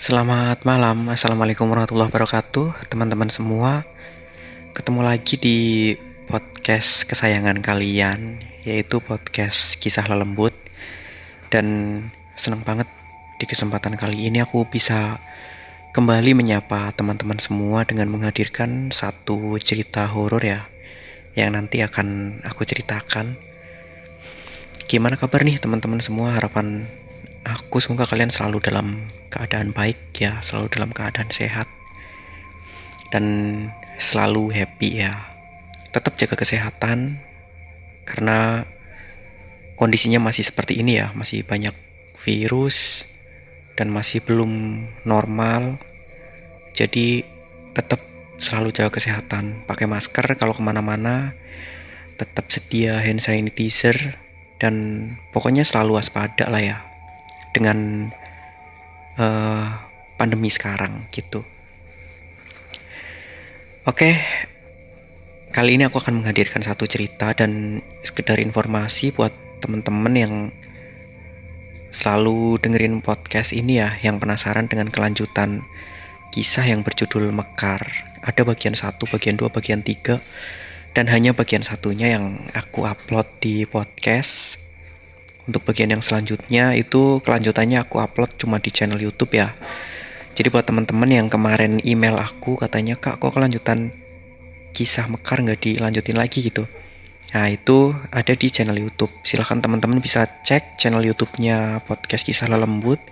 Selamat malam, Assalamualaikum warahmatullahi wabarakatuh Teman-teman semua. Ketemu lagi di podcast kesayangan kalian Yaitu podcast kisah lelembut. Dan senang banget di kesempatan kali ini aku bisa kembali menyapa teman-teman semua Dengan menghadirkan satu cerita horor ya Yang nanti akan aku ceritakan. Gimana kabar nih teman-teman semua? Harapan aku semoga kalian selalu dalam keadaan baik ya selalu dalam keadaan sehat. Dan selalu happy ya. Tetap jaga kesehatan karena kondisinya masih seperti ini ya. Masih banyak virus dan masih belum normal. Jadi tetap selalu jaga kesehatan. Pakai masker kalau ke mana-mana tetap sedia hand sanitizer dan pokoknya selalu waspada lah ya dengan uh, pandemi sekarang gitu. Oke, kali ini aku akan menghadirkan satu cerita dan sekedar informasi buat teman-teman yang selalu dengerin podcast ini ya, yang penasaran dengan kelanjutan kisah yang berjudul Mekar. Ada bagian satu, bagian dua, bagian tiga, dan hanya bagian satunya yang aku upload di podcast untuk bagian yang selanjutnya itu kelanjutannya aku upload cuma di channel YouTube ya. Jadi buat teman-teman yang kemarin email aku katanya kak kok kelanjutan kisah Mekar nggak dilanjutin lagi gitu. Nah itu ada di channel YouTube. Silahkan teman-teman bisa cek channel YouTube-nya podcast kisah lembut.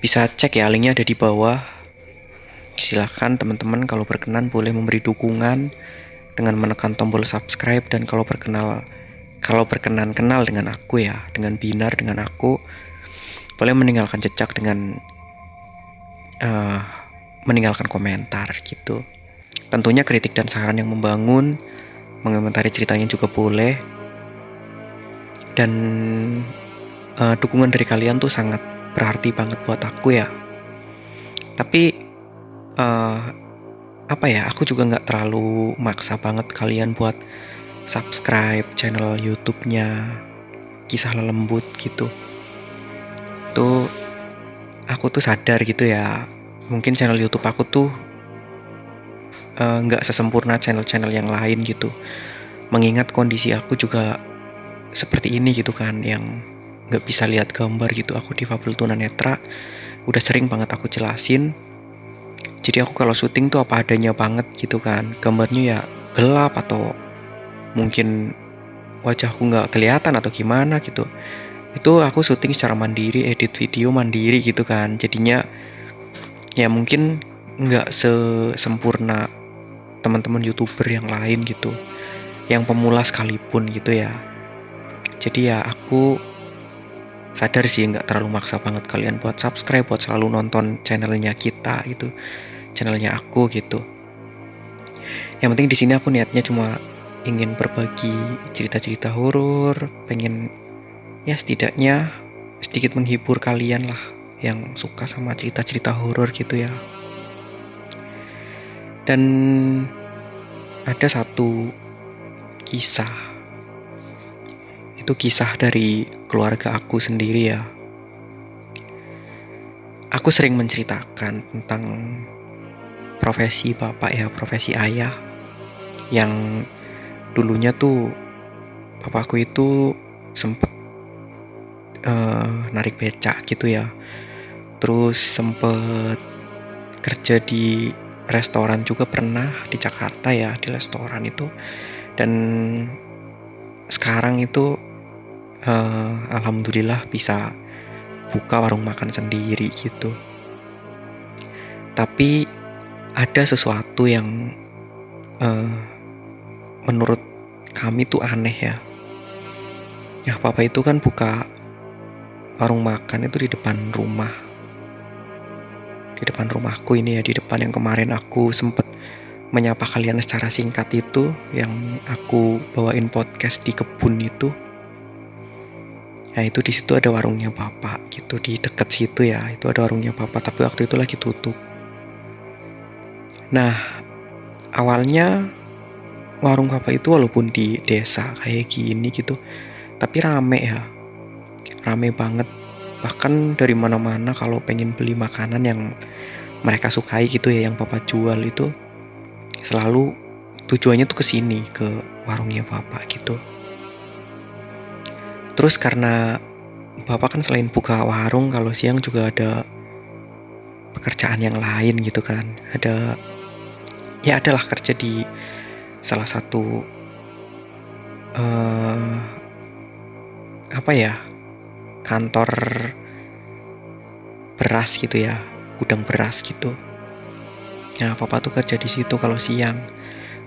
Bisa cek ya linknya ada di bawah. Silahkan teman-teman kalau berkenan boleh memberi dukungan dengan menekan tombol subscribe dan kalau berkenal kalau berkenan kenal dengan aku ya, dengan Binar, dengan aku, boleh meninggalkan jejak dengan uh, meninggalkan komentar gitu. Tentunya kritik dan saran yang membangun, mengomentari ceritanya juga boleh. Dan uh, dukungan dari kalian tuh sangat berarti banget buat aku ya. Tapi uh, apa ya, aku juga nggak terlalu maksa banget kalian buat subscribe channel YouTube-nya kisah lembut gitu. Tuh aku tuh sadar gitu ya. Mungkin channel YouTube aku tuh eh, nggak uh, sesempurna channel-channel yang lain gitu. Mengingat kondisi aku juga seperti ini gitu kan yang nggak bisa lihat gambar gitu. Aku difabel tunanetra udah sering banget aku jelasin. Jadi aku kalau syuting tuh apa adanya banget gitu kan. Gambarnya ya gelap atau mungkin wajahku nggak kelihatan atau gimana gitu. Itu aku syuting secara mandiri edit video mandiri gitu kan. Jadinya ya mungkin nggak sesempurna teman-teman youtuber yang lain gitu. Yang pemula sekalipun gitu ya. Jadi ya aku sadar sih nggak terlalu maksa banget kalian buat subscribe buat selalu nonton channelnya kita gitu. Channelnya aku gitu. Yang penting di sini aku niatnya cuma ingin berbagi cerita-cerita horor, pengen ya setidaknya sedikit menghibur kalian lah yang suka sama cerita-cerita horor gitu ya. Dan ada satu kisah. Itu kisah dari keluarga aku sendiri ya. Aku sering menceritakan tentang profesi bapak ya, profesi ayah yang dulunya tuh papaku itu sempet uh, narik becak gitu ya. Terus sempet kerja di restoran juga pernah di Jakarta ya di restoran itu. Dan sekarang itu uh, alhamdulillah bisa buka warung makan sendiri gitu. Tapi ada sesuatu yang uh, menurut kami tuh aneh ya. Ya papa itu kan buka warung makan itu di depan rumah. Di depan rumahku ini ya di depan yang kemarin aku sempet menyapa kalian secara singkat itu yang aku bawain podcast di kebun itu. Nah itu di situ ada warungnya bapak gitu di deket situ ya itu ada warungnya bapak tapi waktu itu lagi tutup. Nah awalnya warung bapak itu walaupun di desa kayak gini gitu tapi rame ya. Rame banget. Bahkan dari mana-mana kalau pengen beli makanan yang mereka sukai gitu ya yang bapak jual itu selalu tujuannya tuh ke sini ke warungnya bapak gitu. Terus karena bapak kan selain buka warung kalau siang juga ada pekerjaan yang lain gitu kan. Ada ya adalah kerja di salah satu uh, apa ya kantor beras gitu ya gudang beras gitu. Nah, papa tuh kerja di situ kalau siang.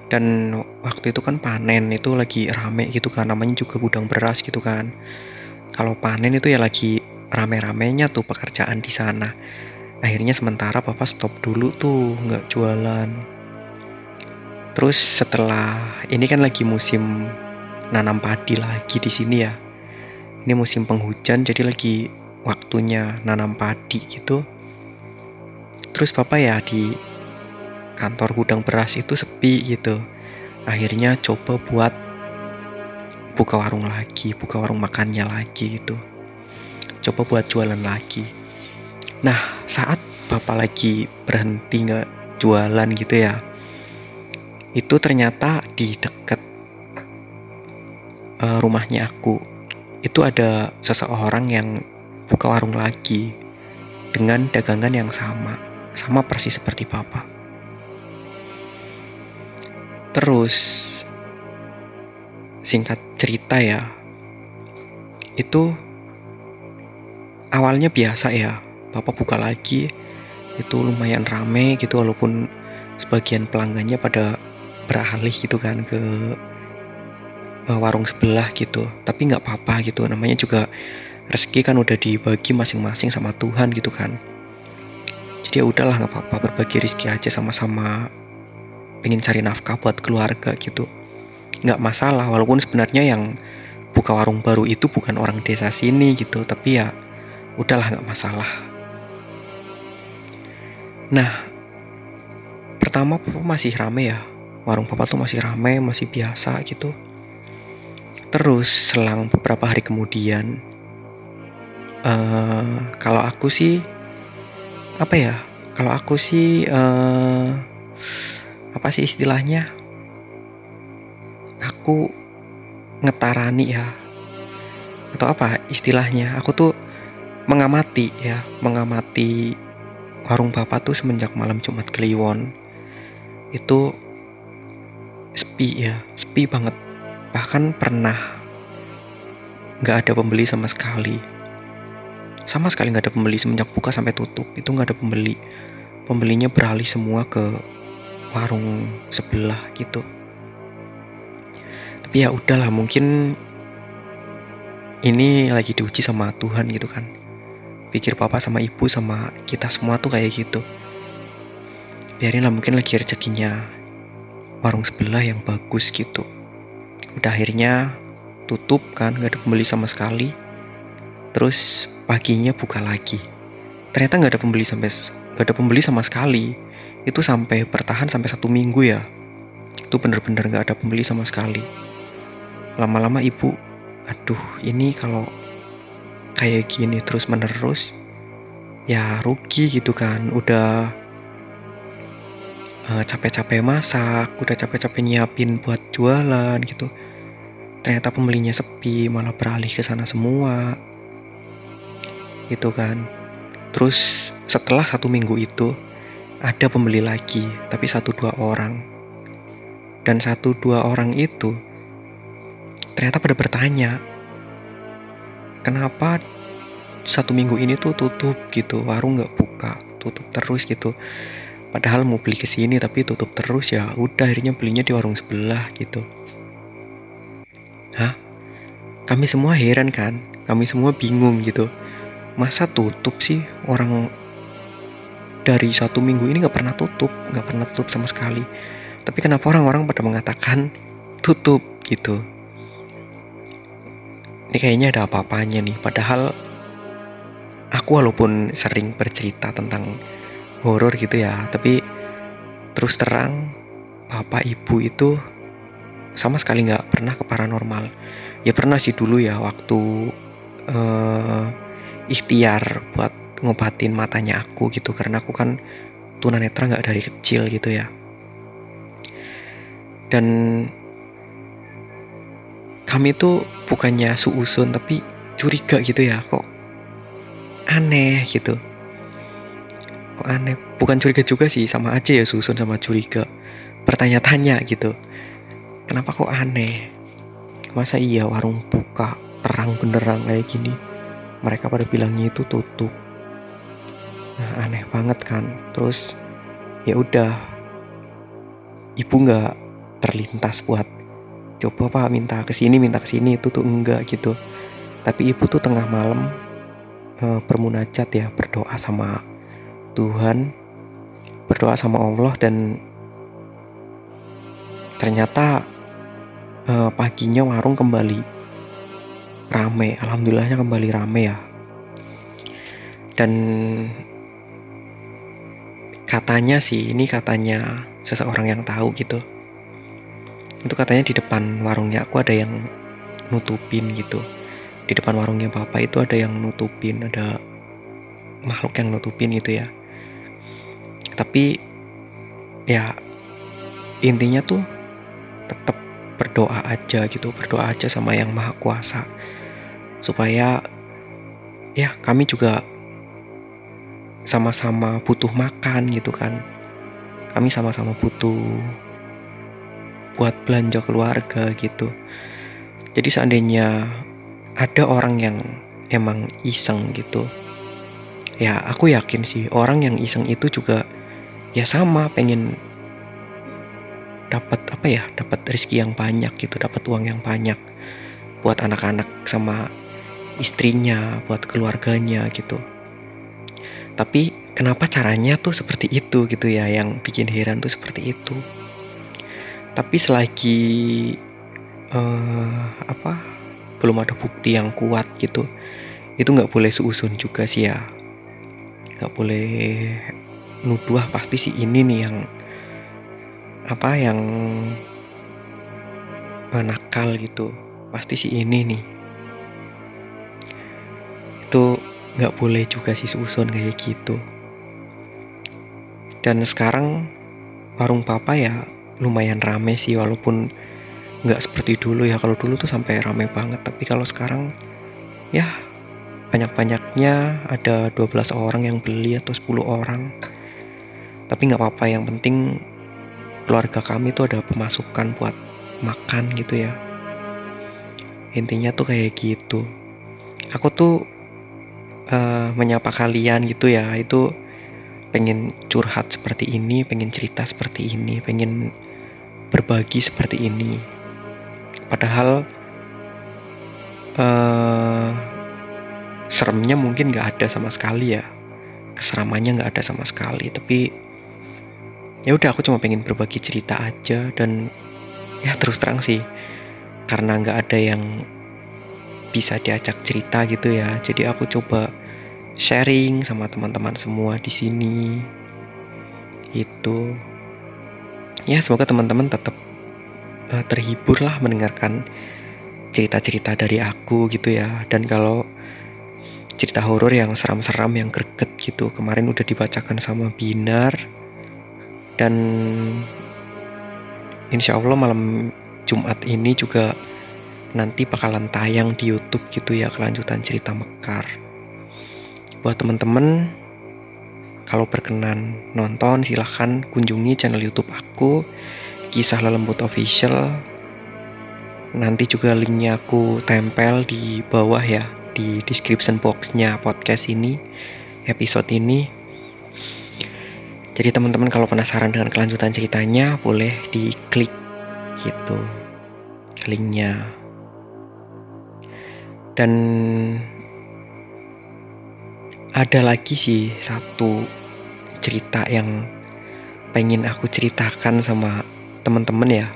Dan waktu itu kan panen itu lagi rame gitu kan namanya juga gudang beras gitu kan. Kalau panen itu ya lagi rame-ramenya tuh pekerjaan di sana. Akhirnya sementara papa stop dulu tuh nggak jualan terus setelah ini kan lagi musim nanam padi lagi di sini ya. Ini musim penghujan jadi lagi waktunya nanam padi gitu. Terus papa ya di kantor gudang beras itu sepi gitu. Akhirnya coba buat buka warung lagi buka warung makannya lagi gitu. Coba buat jualan lagi. Nah saat bapak lagi berhenti nggak jualan gitu ya itu ternyata di dekat uh, rumahnya aku. Itu ada seseorang yang buka warung lagi dengan dagangan yang sama sama persis seperti bapak Terus singkat cerita ya, itu awalnya biasa ya, Bapak buka lagi itu lumayan rame gitu walaupun sebagian pelanggannya pada beralih gitu kan ke uh, warung sebelah gitu. Tapi nggak apa-apa gitu. Namanya juga rezeki kan udah dibagi masing-masing sama Tuhan gitu kan. Jadi ya udahlah nggak apa-apa. Berbagi rezeki aja sama-sama pengen cari nafkah buat keluarga gitu. Nggak masalah walaupun sebenarnya yang buka warung baru itu bukan orang desa sini gitu. Tapi ya udahlah nggak masalah. Nah pertama masih rame ya warung papa tuh masih rame masih biasa gitu. Terus selang beberapa hari kemudian uh, kalau aku sih apa ya kalau aku sih uh, apa sih istilahnya? Aku ngetarani ya atau apa istilahnya? Aku tuh mengamati ya mengamati warung bapak tuh semenjak malam Jumat Kliwon. Itu sepi ya. Sepi banget. Bahkan pernah nggak ada pembeli sama sekali. Sama sekali nggak ada pembeli semenjak buka sampai tutup. Itu nggak ada pembeli. Pembelinya beralih semua ke warung sebelah gitu. Tapi ya udahlah mungkin ini lagi diuji sama Tuhan gitu kan. Pikir papa sama ibu sama kita semua tuh kayak gitu. Biarin lah mungkin lagi rezekinya warung sebelah yang bagus gitu. Udah akhirnya tutup kan nggak ada pembeli sama sekali. Terus paginya buka lagi. Ternyata nggak ada pembeli sampai nggak ada pembeli sama sekali. Itu sampai bertahan sampai satu minggu ya. Itu bener-bener gak ada pembeli sama sekali. Lama-lama ibu aduh ini kalau kayak gini terus menerus ya rugi gitu kan. Udah capek-capek masak udah capek-capek nyiapin buat jualan gitu ternyata pembelinya sepi malah beralih ke sana semua gitu kan terus setelah satu minggu itu ada pembeli lagi, tapi satu dua orang. Dan satu dua orang itu ternyata pada bertanya, kenapa satu minggu ini tuh tutup gitu, warung nggak buka, tutup terus gitu. Padahal mau beli ke sini tapi tutup terus ya, udah akhirnya belinya di warung sebelah gitu. Hah? Kami semua heran kan, kami semua bingung gitu. Masa tutup sih orang dari satu minggu ini nggak pernah tutup nggak pernah tutup sama sekali tapi kenapa orang-orang pada mengatakan tutup gitu ini kayaknya ada apa-apanya nih padahal aku walaupun sering bercerita tentang horor gitu ya. Tapi terus terang bapak ibu itu sama sekali nggak pernah ke paranormal. Ya pernah sih dulu ya waktu uh, ikhtiar buat ngobatin matanya aku gitu. Karena aku kan tunanetra nggak dari kecil gitu ya. Dan kami tuh bukannya suusun tapi curiga gitu ya kok aneh gitu kok aneh? Bukan curiga juga sih sama aja ya susun sama curiga. Bertanya-tanya gitu. Kenapa kok aneh? Masa iya warung buka terang benerang kayak gini? Mereka pada bilangnya itu tutup. Nah aneh banget kan? Terus ya udah. Ibu nggak terlintas buat coba pak minta ke sini minta ke sini itu tuh enggak gitu. Tapi ibu tuh tengah malam uh, bermunajat ya berdoa sama Tuhan berdoa sama Allah dan ternyata uh, paginya warung kembali rame alhamdulillahnya kembali rame ya. Dan katanya sih ini katanya seseorang yang tahu gitu. Itu katanya di depan warungnya aku ada yang nutupin gitu. Di depan warungnya bapak itu ada yang nutupin ada makhluk yang nutupin itu ya tapi ya intinya tuh tetap berdoa aja gitu berdoa aja sama yang maha kuasa. Supaya ya kami juga sama-sama butuh makan gitu kan. Kami sama-sama butuh buat belanja keluarga gitu. Jadi seandainya ada orang yang emang iseng gitu ya aku yakin sih orang yang iseng itu juga ya sama pengen dapat apa ya dapat rezeki yang banyak gitu dapat uang yang banyak buat anak-anak sama istrinya buat keluarganya gitu. Tapi kenapa caranya tuh seperti itu gitu ya yang bikin heran tuh seperti itu? Tapi selagi uh, apa belum ada bukti yang kuat gitu itu nggak boleh seusun juga sih ya. Nggak boleh nuduh pasti si ini nih yang apa yang nakal gitu. Pasti si ini nih. Itu nggak boleh juga sih seusun kayak gitu. Dan sekarang warung papa ya lumayan rame sih walaupun nggak seperti dulu ya. Kalau dulu tuh sampai rame banget tapi kalau sekarang ya banyak-banyaknya. Ada 12 orang yang beli atau 10 orang tapi nggak apa-apa yang penting keluarga kami tuh ada pemasukan buat makan gitu ya intinya tuh kayak gitu aku tuh uh, menyapa kalian gitu ya itu pengen curhat seperti ini pengen cerita seperti ini pengen berbagi seperti ini. Padahal uh, seremnya mungkin nggak ada sama sekali ya, keseramannya nggak ada sama sekali. Tapi ya udah aku cuma pengen berbagi cerita aja dan ya terus terang sih karena nggak ada yang bisa diajak cerita gitu ya. Jadi aku coba sharing sama teman-teman semua di sini. Itu ya semoga teman-teman tetap uh, terhibur lah mendengarkan cerita-cerita dari aku gitu ya dan kalau cerita horor yang seram-seram yang greget gitu kemarin udah dibacakan sama Binar dan insya Allah malam Jumat ini juga nanti bakalan tayang di YouTube gitu ya kelanjutan cerita Mekar buat teman-teman kalau berkenan nonton silahkan kunjungi channel YouTube aku Kisah Lelembut Official. Nanti juga linknya aku tempel di bawah ya di description boxnya podcast ini episode ini. Jadi teman-teman kalau penasaran dengan kelanjutan ceritanya boleh diklik gitu linknya. Dan ada lagi sih satu cerita yang pengen aku ceritakan sama teman-teman ya.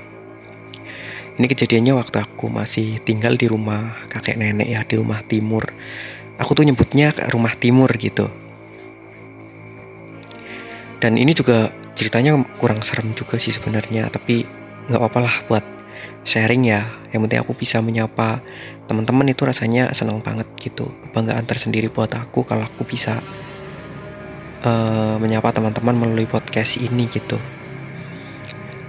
Ini kejadiannya waktu aku masih tinggal di rumah kakek nenek ya di rumah timur. Aku tuh nyebutnya rumah timur gitu. Dan ini juga ceritanya kurang serem juga sih sebenarnya, tapi nggak apa-apa lah buat sharing ya. Yang penting aku bisa menyapa teman-teman itu rasanya senang banget gitu. Kebanggaan tersendiri buat aku kalau aku bisa uh, menyapa teman-teman melalui podcast ini gitu.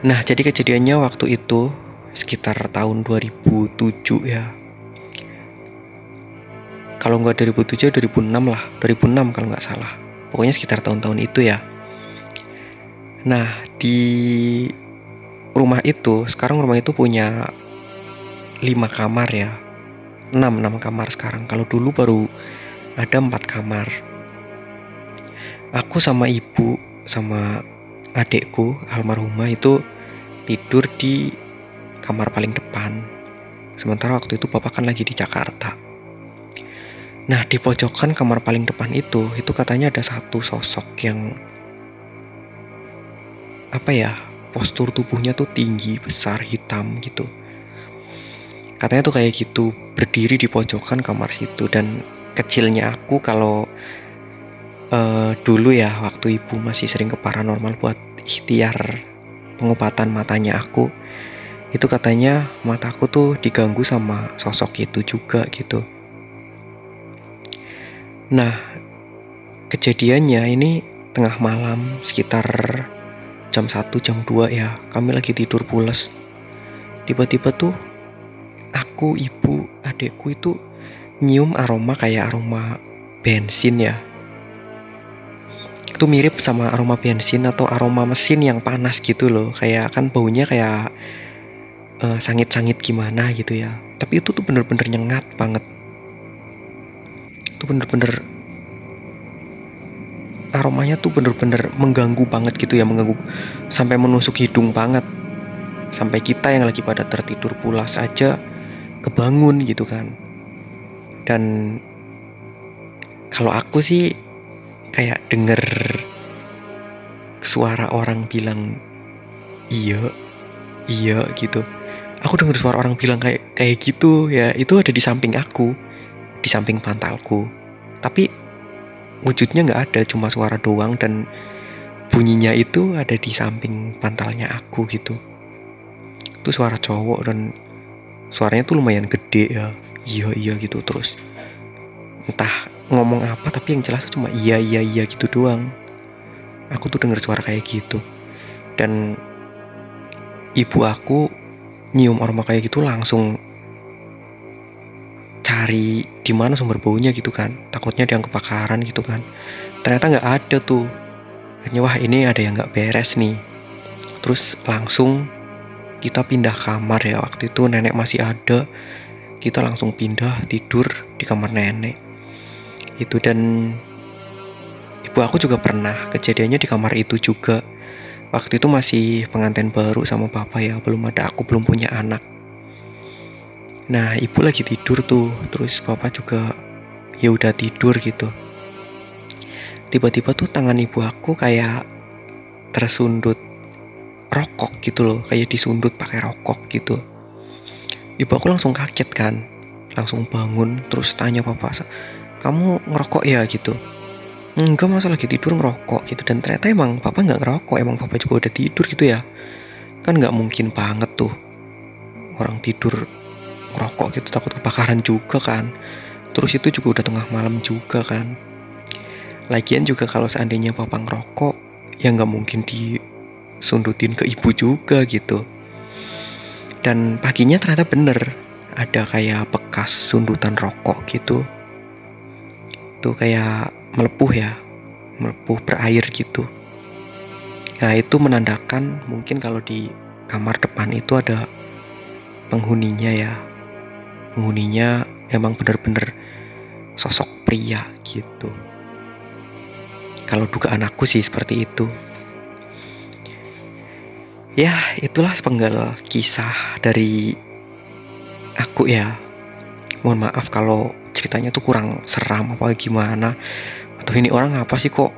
Nah, jadi kejadiannya waktu itu sekitar tahun 2007 ya kalau nggak 2007 2006 lah 2006 kalau nggak salah pokoknya sekitar tahun-tahun itu ya nah di rumah itu sekarang rumah itu punya lima kamar ya enam enam kamar sekarang kalau dulu baru ada empat kamar aku sama ibu sama adekku almarhumah itu tidur di kamar paling depan. Sementara waktu itu bapak kan lagi di Jakarta. Nah di pojokan kamar paling depan itu, itu katanya ada satu sosok yang apa ya postur tubuhnya tuh tinggi, besar, hitam gitu. Katanya tuh kayak gitu berdiri di pojokan kamar situ dan kecilnya aku kalau uh, dulu ya waktu ibu masih sering ke paranormal buat ikhtiar pengobatan matanya aku itu katanya mataku tuh diganggu sama sosok itu juga gitu. Nah, kejadiannya ini tengah malam sekitar jam 1 jam 2 ya. Kami lagi tidur pules. Tiba-tiba tuh aku, ibu, adekku itu nyium aroma kayak aroma bensin ya. Itu mirip sama aroma bensin atau aroma mesin yang panas gitu loh. Kayak kan baunya kayak uh, sangit-sangit gimana gitu ya tapi itu tuh bener-bener nyengat banget itu bener-bener aromanya tuh bener-bener mengganggu banget gitu ya mengganggu sampai menusuk hidung banget. Sampai kita yang lagi pada tertidur pulas aja kebangun gitu kan. Dan kalau aku sih kayak denger suara orang bilang iya iya gitu. Aku dengar suara orang bilang kayak kayak gitu ya itu ada di samping aku di samping pantalku. Tapi wujudnya nggak ada cuma suara doang dan bunyinya itu ada di samping pantalnya aku gitu. Itu suara cowok dan suaranya tuh lumayan gede ya. Iya iya gitu terus. Entah ngomong apa tapi yang jelas cuma iya iya iya gitu doang. Aku tuh dengar suara kayak gitu. Dan ibu aku nyium aroma kayak gitu langsung cari di mana sumber baunya gitu kan. Takutnya dia kebakaran gitu kan. Ternyata nggak ada tuh. Hanya wah ini ada yang nggak beres nih. Terus langsung kita pindah kamar ya. Waktu itu nenek masih ada. Kita langsung pindah tidur di kamar nenek. Itu dan ibu aku juga pernah kejadiannya di kamar itu juga. Waktu itu masih pengantin baru sama papa ya. Belum ada aku belum punya anak nah ibu lagi tidur tuh. Terus papa juga ya udah tidur gitu. Tiba-tiba tuh tangan ibu aku kayak tersundut rokok gitu loh. Kayak disundut pakai rokok gitu. Ibu aku langsung kaget kan. Langsung bangun terus tanya papa kamu ngerokok ya? gitu. Enggak masa lagi tidur ngerokok gitu. Dan ternyata emang papa nggak ngerokok. Emang papa juga udah tidur gitu ya. Kan nggak mungkin banget tuh orang tidur ngerokok gitu takut kebakaran juga kan. Terus itu juga udah tengah malam juga kan. Lagian juga kalau seandainya papa ngerokok ya nggak mungkin disundutin ke ibu juga gitu. Dan paginya ternyata bener ada kayak bekas sundutan rokok gitu. Tuh kayak melepuh ya melepuh berair gitu. Nah itu menandakan mungkin kalau di kamar depan itu ada penghuninya ya penghuninya emang bener-bener sosok pria gitu. Kalau dugaan aku sih seperti itu. Ya itulah sepenggal kisah dari aku ya. Mohon maaf kalau ceritanya tuh kurang seram apa gimana. Atau ini orang apa sih kok?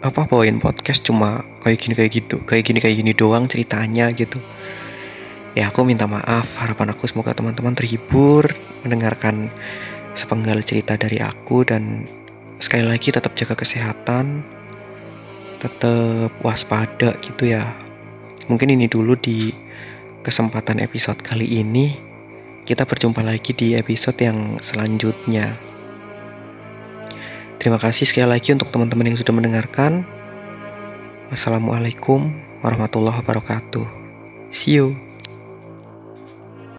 Apa bawain podcast cuma kayak gini kayak gitu kayak gini kayak gini doang ceritanya gitu ya aku minta maaf. Harapan aku semoga teman-teman terhibur mendengarkan sepenggal cerita dari aku dan sekali lagi tetap jaga kesehatan. Tetap waspada gitu ya. Mungkin ini dulu di kesempatan episode kali ini. Kita berjumpa lagi di episode yang selanjutnya. Terima kasih sekali lagi untuk teman-teman yang sudah mendengarkan. Wassalamualaikum warahmatullahi wabarakatuh. See you